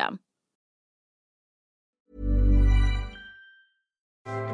system.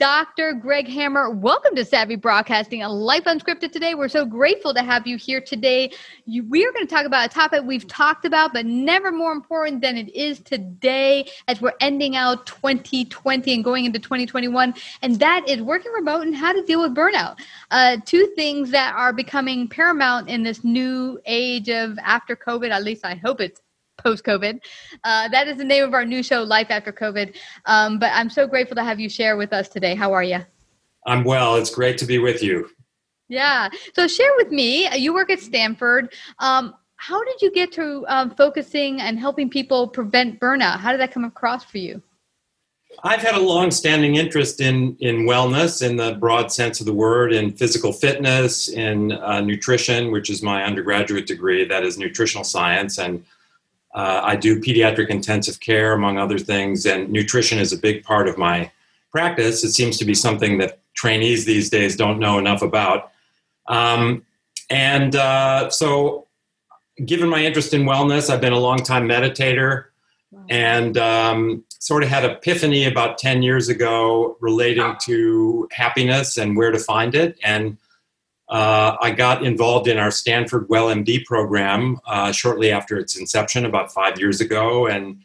Dr. Greg Hammer, welcome to Savvy Broadcasting, a life unscripted today. We're so grateful to have you here today. You, we are going to talk about a topic we've talked about, but never more important than it is today as we're ending out 2020 and going into 2021. And that is working remote and how to deal with burnout. Uh, two things that are becoming paramount in this new age of after COVID, at least I hope it's post COVID. Uh, that is the name of our new show, Life After COVID. Um, but I'm so grateful to have you share with us today. How are you? I'm well. It's great to be with you. Yeah. So share with me. uh, You work at Stanford. Um, how did you get to um, focusing and helping people prevent burnout? How did that come across for you? I've had a long-standing interest in in wellness, in the broad sense of the word, in physical fitness, in uh, nutrition, which is my undergraduate degree. That is nutritional science, and uh, I do pediatric intensive care, among other things. And nutrition is a big part of my practice. It seems to be something that trainees these days don't know enough about. Um, and uh, so, given my interest in wellness, I've been a long time meditator and um, sort of had epiphany about 10 years ago relating to happiness and where to find it and uh, i got involved in our Stanford WellMD program uh, shortly after its inception about five years ago. And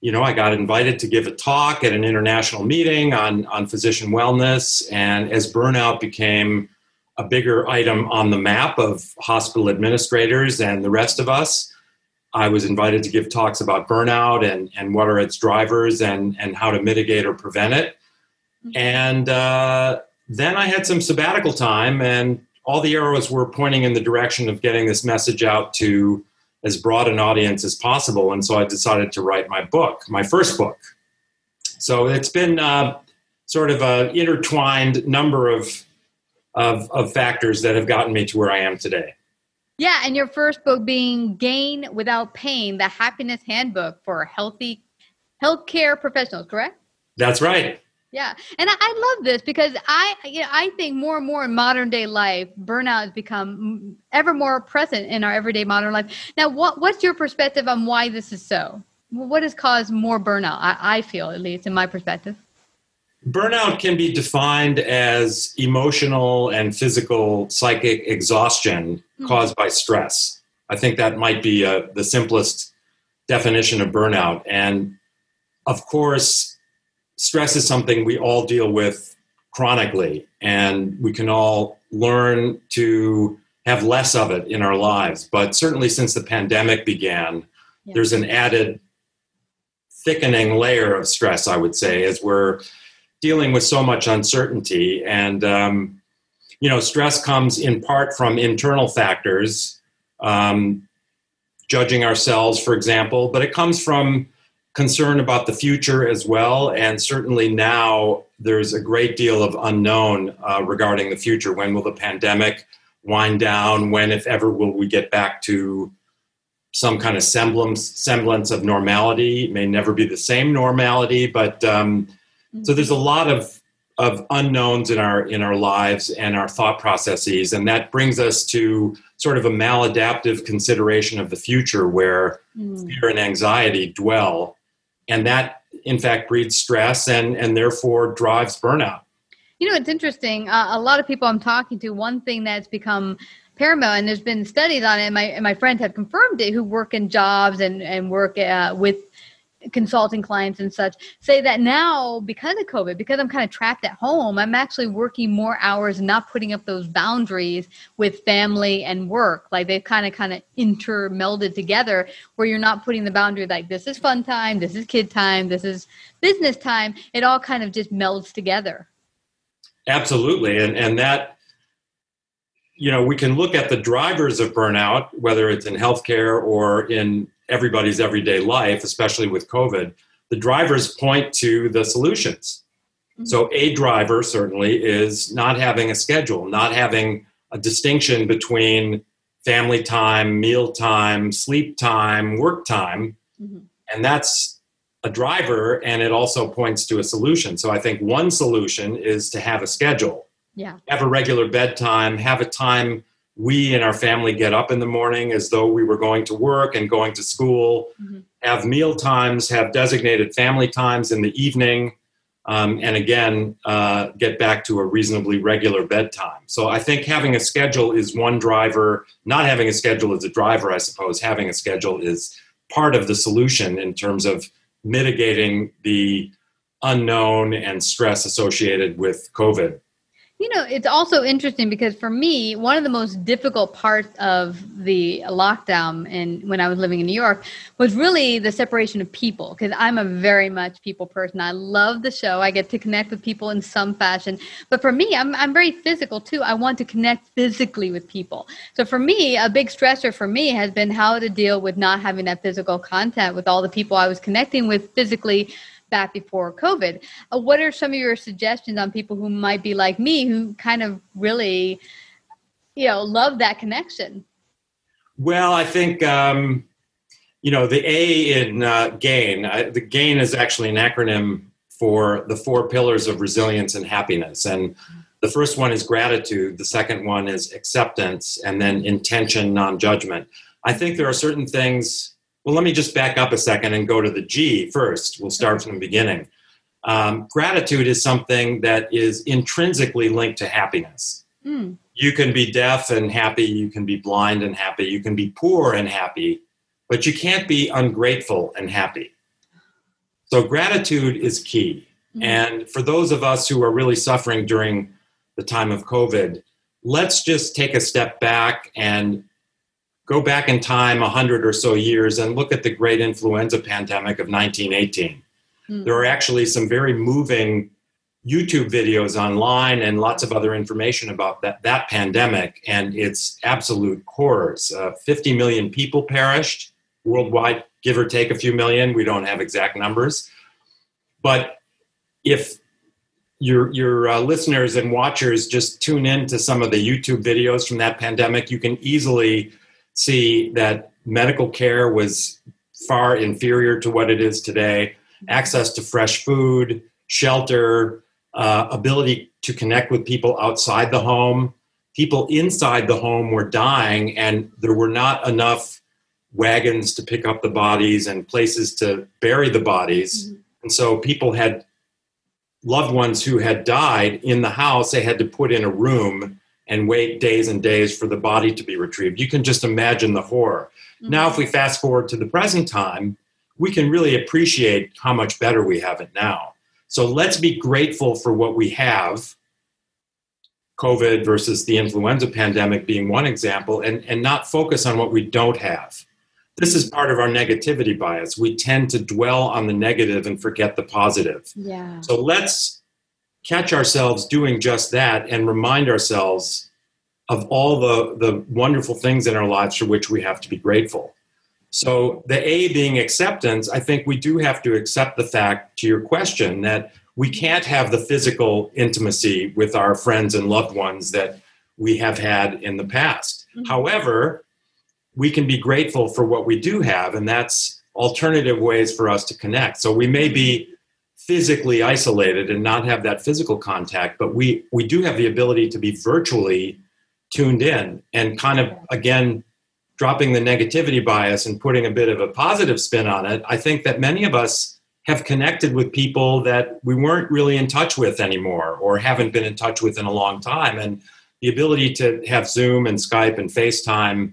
you know i got invited to give a talk at an international meeting on, on physician wellness. And as burnout became a bigger item on the map of hospital administrators and the rest of us I was invited to give talks about burnout and, and what are its drivers and, and how to mitigate or prevent it. And uh, then I had some sabbatical time, and all the arrows were pointing in the direction of getting this message out to as broad an audience as possible. And so I decided to write my book, my first book. So it's been uh, sort of an intertwined number of, of, of factors that have gotten me to where I am today. Yeah, and your first book being Gain Without Pain, the happiness handbook for healthy healthcare professionals, correct? That's right. Yeah, and I, I love this because I, you know, I think more and more in modern day life, burnout has become ever more present in our everyday modern life. Now, what what's your perspective on why this is so? What has caused more burnout? I, I feel, at least in my perspective. Burnout can be defined as emotional and physical psychic exhaustion mm-hmm. caused by stress. I think that might be uh, the simplest definition of burnout. And of course, stress is something we all deal with chronically, and we can all learn to have less of it in our lives. But certainly since the pandemic began, yeah. there's an added thickening layer of stress, I would say, as we're dealing with so much uncertainty. And, um, you know, stress comes in part from internal factors, um, judging ourselves, for example, but it comes from concern about the future as well. And certainly now there's a great deal of unknown uh, regarding the future. When will the pandemic wind down? When, if ever, will we get back to some kind of semblance semblance of normality? It may never be the same normality, but um, so there's a lot of of unknowns in our in our lives and our thought processes, and that brings us to sort of a maladaptive consideration of the future, where mm. fear and anxiety dwell and that in fact breeds stress and and therefore drives burnout. You know it's interesting. Uh, a lot of people i'm talking to one thing that's become paramount and there's been studies on it and my, and my friends have confirmed it who work in jobs and, and work uh, with consulting clients and such say that now because of covid because i'm kind of trapped at home i'm actually working more hours and not putting up those boundaries with family and work. Like they've kind of kind of intermelded together where you're not putting the boundary like this is fun time this is kid time this is business time. It all kind of just melds together. Absolutely. And and that you know we can look at the drivers of burnout whether it's in healthcare or in everybody's everyday life, especially with COVID, the drivers point to the solutions. Mm-hmm. So, a driver certainly is not having a schedule, not having a distinction between family time, meal time, sleep time, work time. Mm-hmm. And that's a driver, and it also points to a solution. So, I think one solution is to have a schedule. Yeah. Have a regular bedtime, have a time we and our family get up in the morning as though we were going to work and going to school, mm-hmm. have meal times, have designated family times in the evening, um, and again, uh, get back to a reasonably regular bedtime. So I think having a schedule is one driver. Not having a schedule is a driver, I suppose. Having a schedule is part of the solution in terms of mitigating the unknown and stress associated with COVID. You know, it's also interesting because for me, one of the most difficult parts of the lockdown and when I was living in New York was really the separation of people because I'm a very much people person. I love the show. I get to connect with people in some fashion. But for me, I'm I'm very physical too. I want to connect physically with people. So for me, a big stressor for me has been how to deal with not having that physical contact with all the people I was connecting with physically back before COVID. Uh, what are some of your suggestions on people who might be like me, who kind of really, you know, love that connection? Well, I think um, you know the A in uh, GAIN. Uh, the GAIN is actually an acronym for the four pillars of resilience and happiness, and the first one is gratitude. The second one is acceptance, and then intention, non-judgment. I think there are certain things well, let me just back up a second and go to the G first. We'll start from the beginning. Um, gratitude is something that is intrinsically linked to happiness. Mm. You can be deaf and happy, you can be blind and happy, you can be poor and happy, but you can't be ungrateful and happy. So, gratitude is key. Mm. And for those of us who are really suffering during the time of COVID, let's just take a step back and go back in time 100 or so years and look at the great influenza pandemic of 1918. Mm. There are actually some very moving YouTube videos online and lots of other information about that, that pandemic and its absolute horrors. Uh, 50 million people perished worldwide, give or take a few million. We don't have exact numbers. But if your, your uh, listeners and watchers just tune in to some of the YouTube videos from that pandemic, you can easily see that medical care was far inferior to what it is today. Access to fresh food, shelter, uh, ability to connect with people outside the home. People inside the home were dying, and there were not enough wagons to pick up the bodies and places to bury the bodies. Mm-hmm. And so people had loved ones who had died in the house, they had to put in a room and wait days and days for the body to be retrieved. You can just imagine the horror. Mm-hmm. Now, if we fast forward to the present time, we can really appreciate how much better we have it now. So let's be grateful for what we have. COVID versus the influenza pandemic being one example, and, and not focus on what we don't have. This is part of our negativity bias. We tend to dwell on the negative and forget the positive. Yeah. So let's catch ourselves doing just that and remind ourselves of all the, the wonderful things in our lives for which we have to be grateful. So, the A being acceptance, I think we do have to accept the fact to your question that we can't have the physical intimacy with our friends and loved ones that we have had in the past. Mm-hmm. However, we can be grateful for what we do have, and that's alternative ways for us to connect. So, we may be physically isolated and not have that physical contact, but we, we do have the ability to be virtually tuned in and kind of, again, dropping the negativity bias and putting a bit of a positive spin on it, I think that many of us have connected with people that we weren't really in touch with anymore or haven't been in touch with in a long time. And the ability to have Zoom and Skype and FaceTime,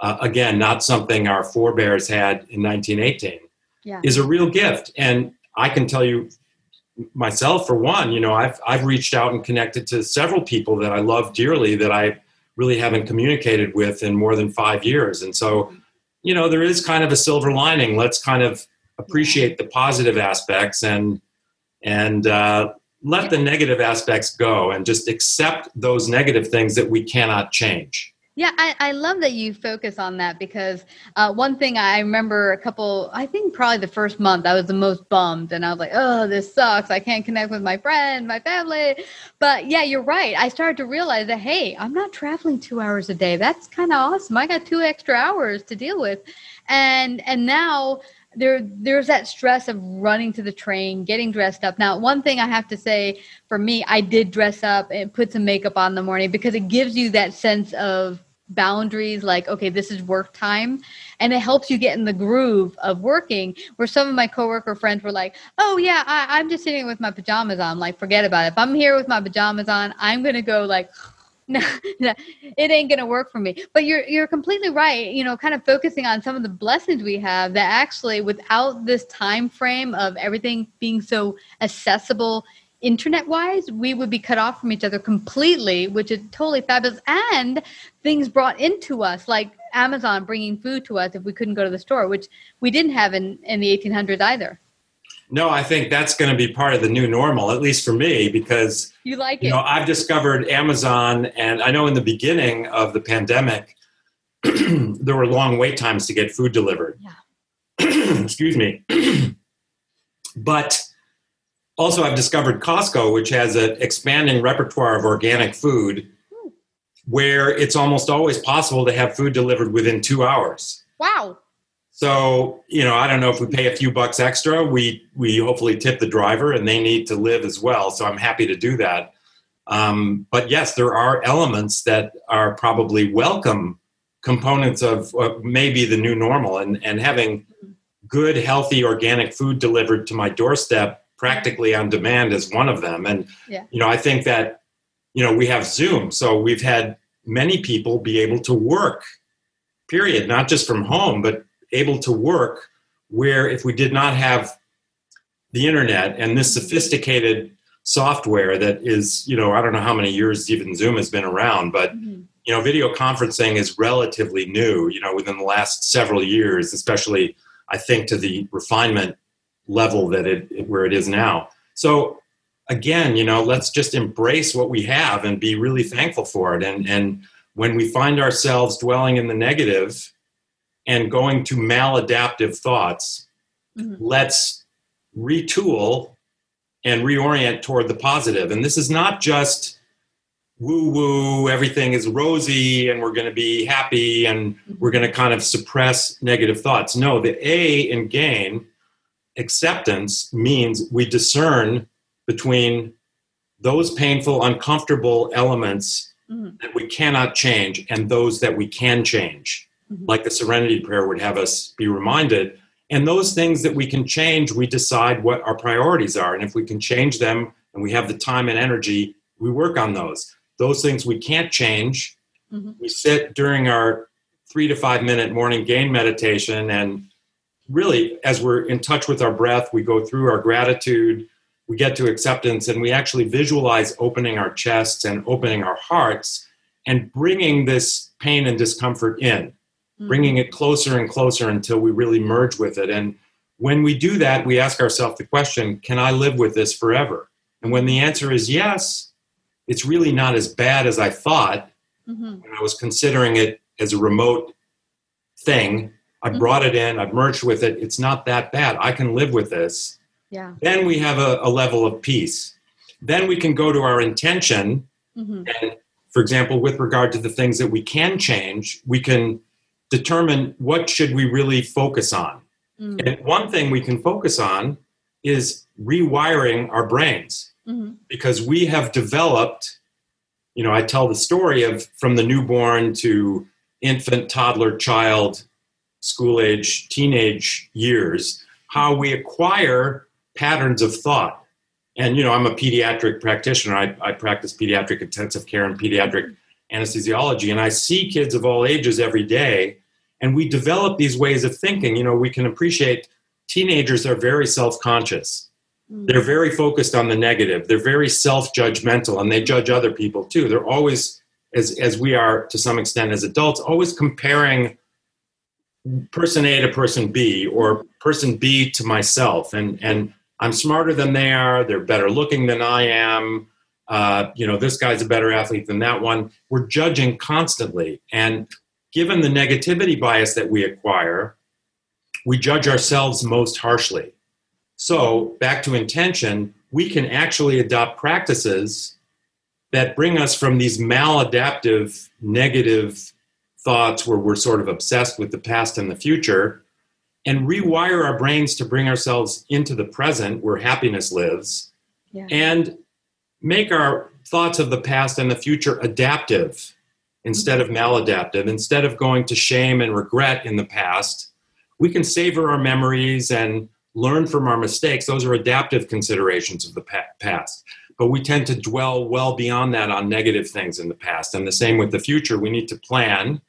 uh, again, not something our forebears had in 1918, yeah. is a real gift. And I can tell you myself, for one, you know, I've, I've reached out and connected to several people that I love dearly that I really haven't communicated with in more than five years. And so, you know, there is kind of a silver lining. Let's kind of appreciate the positive aspects and and uh, let the negative aspects go and just accept those negative things that we cannot change. Yeah, I, I love that you focus on that because uh, one thing I remember a couple, I think probably the first month, I was the most bummed and I was like, oh, this sucks. I can't connect with my friend, my family. But yeah, you're right. I started to realize that, hey, I'm not traveling two hours a day. That's kind of awesome. I got two extra hours to deal with. And, and now, there there's that stress of running to the train getting dressed up now one thing i have to say for me i did dress up and put some makeup on in the morning because it gives you that sense of boundaries like okay this is work time and it helps you get in the groove of working where some of my coworker friends were like oh yeah I, i'm just sitting with my pajamas on like forget about it if i'm here with my pajamas on i'm gonna go like no, no, it ain't gonna work for me. But you're you're completely right. You know, kind of focusing on some of the blessings we have that actually, without this time frame of everything being so accessible internet wise, we would be cut off from each other completely, which is totally fabulous. And things brought into us, like Amazon bringing food to us if we couldn't go to the store, which we didn't have in, in the 1800s either. No, I think that's going to be part of the new normal, at least for me, because you like it. You know, I've discovered Amazon, and I know in the beginning of the pandemic, there were long wait times to get food delivered. Yeah. Excuse me. but also, I've discovered Costco, which has an expanding repertoire of organic food where it's almost always possible to have food delivered within two hours. Wow. So, you know, I don't know if we pay a few bucks extra, we we hopefully tip the driver and they need to live as well. So I'm happy to do that. Um, but yes, there are elements that are probably welcome components of maybe the new normal and, and having good, healthy, organic food delivered to my doorstep practically on demand is one of them. And yeah. you know, I think that you know we have Zoom, so we've had many people be able to work. Period, not just from home, but able to work. Where if we did not have the internet and this sophisticated software that is, you know, I don't know how many years even Zoom has been around, but mm-hmm. you know, video conferencing is relatively new. You know, within the last several years, especially I think to the refinement level that it where it is now. So again, you know, let's just embrace what we have and be really thankful for it. And and when we find ourselves dwelling in the negative and going to maladaptive thoughts, mm-hmm. let's retool and reorient toward the positive. And this is not just woo woo, everything is rosy and we're going to be happy and mm-hmm. we're going to kind of suppress negative thoughts. No, the A in gain, acceptance, means we discern between those painful, uncomfortable elements mm-hmm. that we cannot change and those that we can change. Mm-hmm. Like the serenity prayer would have us be reminded. And those things that we can change, we decide what our priorities are. And if we can change them and we have the time and energy, we work on those. Those things we can't change, mm-hmm. we sit during our three to five minute morning gain meditation. And really, as we're in touch with our breath, we go through our gratitude, we get to acceptance and we actually visualize opening our chests and opening our hearts and bringing this pain and discomfort in, mm-hmm. bringing it closer and closer until we really merge with it. And when we do that, we ask ourselves the question can I live with this forever? And when the answer is yes, it's really not as bad as I thought. Mm-hmm. When I was considering it as a remote thing, I mm-hmm. brought it in, I've merged with it. It's not that bad. I can live with this. Yeah. Then we have a, a level of peace. Then we can go to our intention. Mm-hmm. And for example, with regard to the things that we can change, we can determine what should we really focus on. Mm-hmm. And one thing we can focus on is rewiring our brains mm-hmm. because we have developed you know i tell the story of from the newborn to infant toddler child school age teenage years how we acquire patterns of thought. And, you know, I'm a pediatric practitioner. I, I practice pediatric intensive care and pediatric anesthesiology, and I see kids of all ages every day. And we develop these ways of thinking. You know, we can appreciate teenagers are very self conscious. Mm. They're very focused on the negative. They're very self judgmental and they judge other people too. They're always, as, as we are to some extent as adults, always comparing person A to person B or person B to myself. And, and I'm smarter than they are. They're better looking than I am. Uh, you know, this guy's a better athlete than that one. We're judging constantly. And given the negativity bias that we acquire, we judge ourselves most harshly. So, back to intention, we can actually adopt practices that bring us from these maladaptive, negative thoughts where we're sort of obsessed with the past and the future and rewire our brains to bring ourselves into the present where happiness lives yeah. and make our thoughts of the past and the future adaptive instead of maladaptive. Instead of going to shame and regret in the past we can savor our memories and learn from our mistakes. Those are adaptive considerations of the past. But we tend to dwell well beyond that on negative things in the past. And the same with the future. We need to plan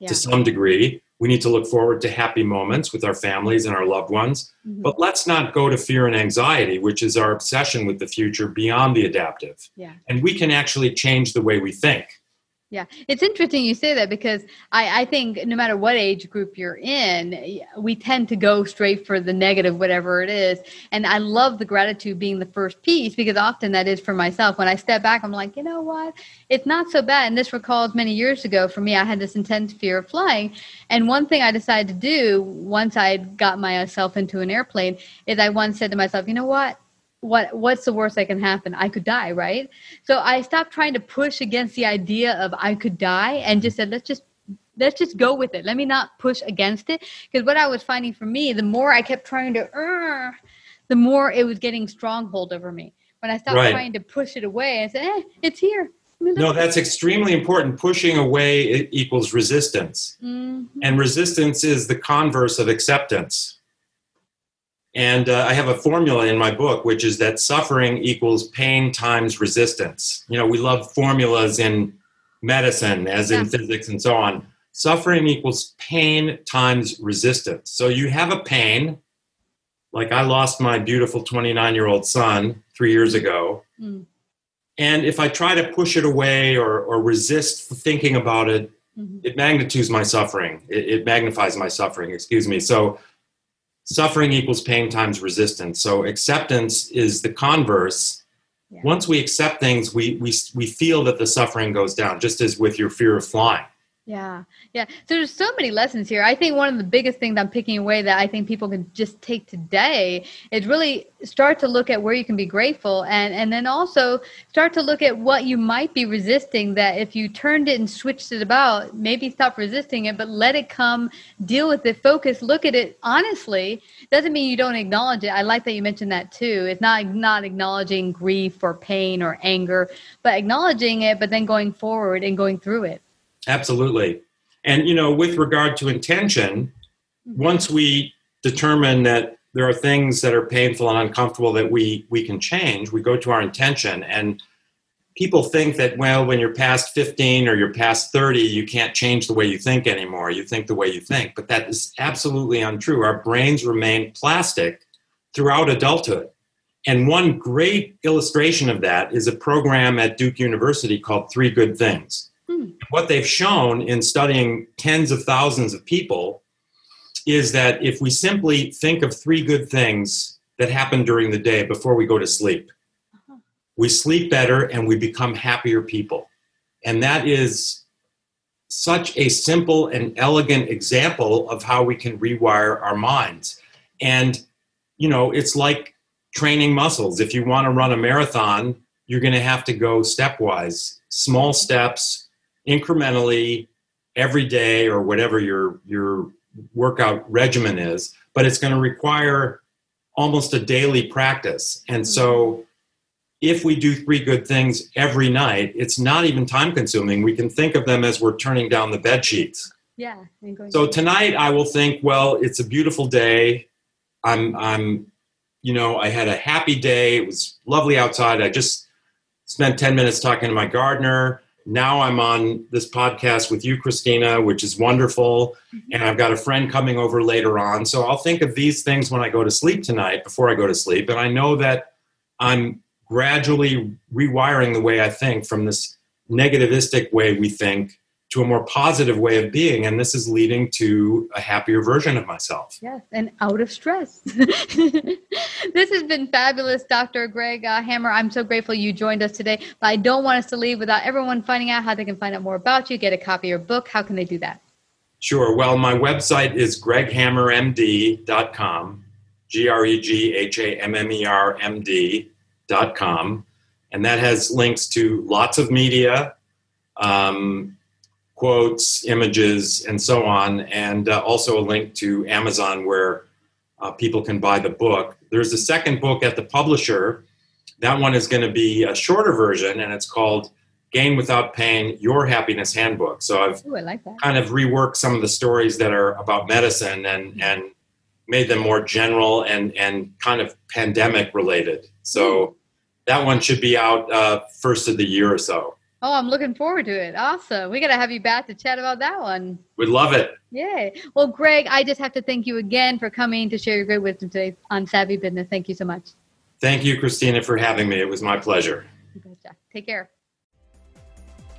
yeah. to some degree we need to look forward to happy moments with our families and our loved ones. Mm-hmm. But let's not go to fear and anxiety, which is our obsession with the future beyond the adaptive. Yeah. And we can actually change the way we think. Yeah, it's interesting you say that because I, I think no matter what age group you're in, we tend to go straight for the negative, whatever it is. And I love the gratitude being the first piece because often that is for myself. When I step back, I'm like, you know what? It's not so bad. And this recalls many years ago for me, I had this intense fear of flying. And one thing I decided to do once I got myself into an airplane is I once said to myself, you know what? What what's the worst that can happen? I could die right? So i stopped trying to push against the idea of i could die and just said let's just let's just go with it. Let me not push against it. Because what i was finding for me the more i kept trying to uh, the more it was getting stronghold over me. When i stopped right. trying to push it away i said eh, it's here. No that's extremely important. Pushing away equals resistance. Mm-hmm. and resistance is the converse of acceptance and uh, I have a formula in my book, which is that suffering equals pain times resistance. You know, we love formulas in medicine, as in physics and so on. Suffering equals pain times resistance. So you have a pain, like I lost my beautiful 29 year old son three years ago. Mm. And if I try to push it away or, or resist thinking about it, mm-hmm. it magnitudes my suffering. It, it magnifies my suffering, excuse me. So suffering equals pain times resistance. So acceptance is the converse. Yeah. Once we accept things, we, we, we feel that the suffering goes down, just as with your fear of flying. Yeah, yeah. So there's so many lessons here. I think one of the biggest things I'm picking away that I think people can just take today is really start to look at where you can be grateful, and and then also start to look at what you might be resisting. That if you turned it and switched it about, maybe stop resisting it, but let it come, deal with it, focus, look at it honestly. Doesn't mean you don't acknowledge it. I like that you mentioned that too. It's not not acknowledging grief or pain or anger, but acknowledging it, but then going forward and going through it. Absolutely. And, you know, with regard to intention, once we determine that there are things that are painful and uncomfortable that we, we can change, we go to our intention. And people think that, well, when you're past 15 or you're past 30, you can't change the way you think anymore. You think the way you think. But that is absolutely untrue. Our brains remain plastic throughout adulthood. And one great illustration of that is a program at Duke University called Three Good Things what they've shown in studying tens of thousands of people is that if we simply think of three good things that happen during the day before we go to sleep, uh-huh. we sleep better and we become happier people. And that is such a simple and elegant example of how we can rewire our minds. And, you know, it's like training muscles. If you want to run a marathon, you're going to have to go stepwise, small steps, incrementally every day or whatever your your workout regimen is but it's going to require almost a daily practice. And so if we do three good things every night it's not even time consuming. We can think of them as we're turning down the bed sheets. Yeah so tonight i will think well it's a beautiful day. I'm i'm you know i had a happy day. It was lovely outside. I just spent 10 minutes talking to my gardener now I'm on this podcast with you, Christina, which is wonderful. Mm-hmm. And I've got a friend coming over later on. So I'll think of these things when I go to sleep tonight, before I go to sleep. And I know that I'm gradually rewiring the way I think from this negativistic way we think to a more positive way of being. And this is leading to a happier version of myself. Yes, and out of stress. this has been fabulous, Dr. Greg uh, Hammer. I'm so grateful you joined us today. But I don't want us to leave without everyone finding out how they can find out more about you, get a copy of your book. How can they do that? Sure. Well, my website is greghammermd.com, G R E G H A M M E R M D.com. And that has links to lots of media. Um, quotes, images, and so on, and uh, also a link to Amazon where uh, people can buy the book. There's a second book at the publisher. That one is going to be a shorter version, and it's called Gain Without Pain Your Happiness Handbook. So I've Ooh, like kind of reworked some of the stories that are about medicine and, and made them more general and, and kind of pandemic related. So hmm. that one should be out uh, first of the year or so. Oh, I'm looking forward to it. Awesome. We got to have you back to chat about that one. We'd love it. Yay. Well, Greg, I just have to thank you again for coming to share your great wisdom today on Savvy Business. Thank you so much. Thank you, Christina, for having me. It was my pleasure. Take care.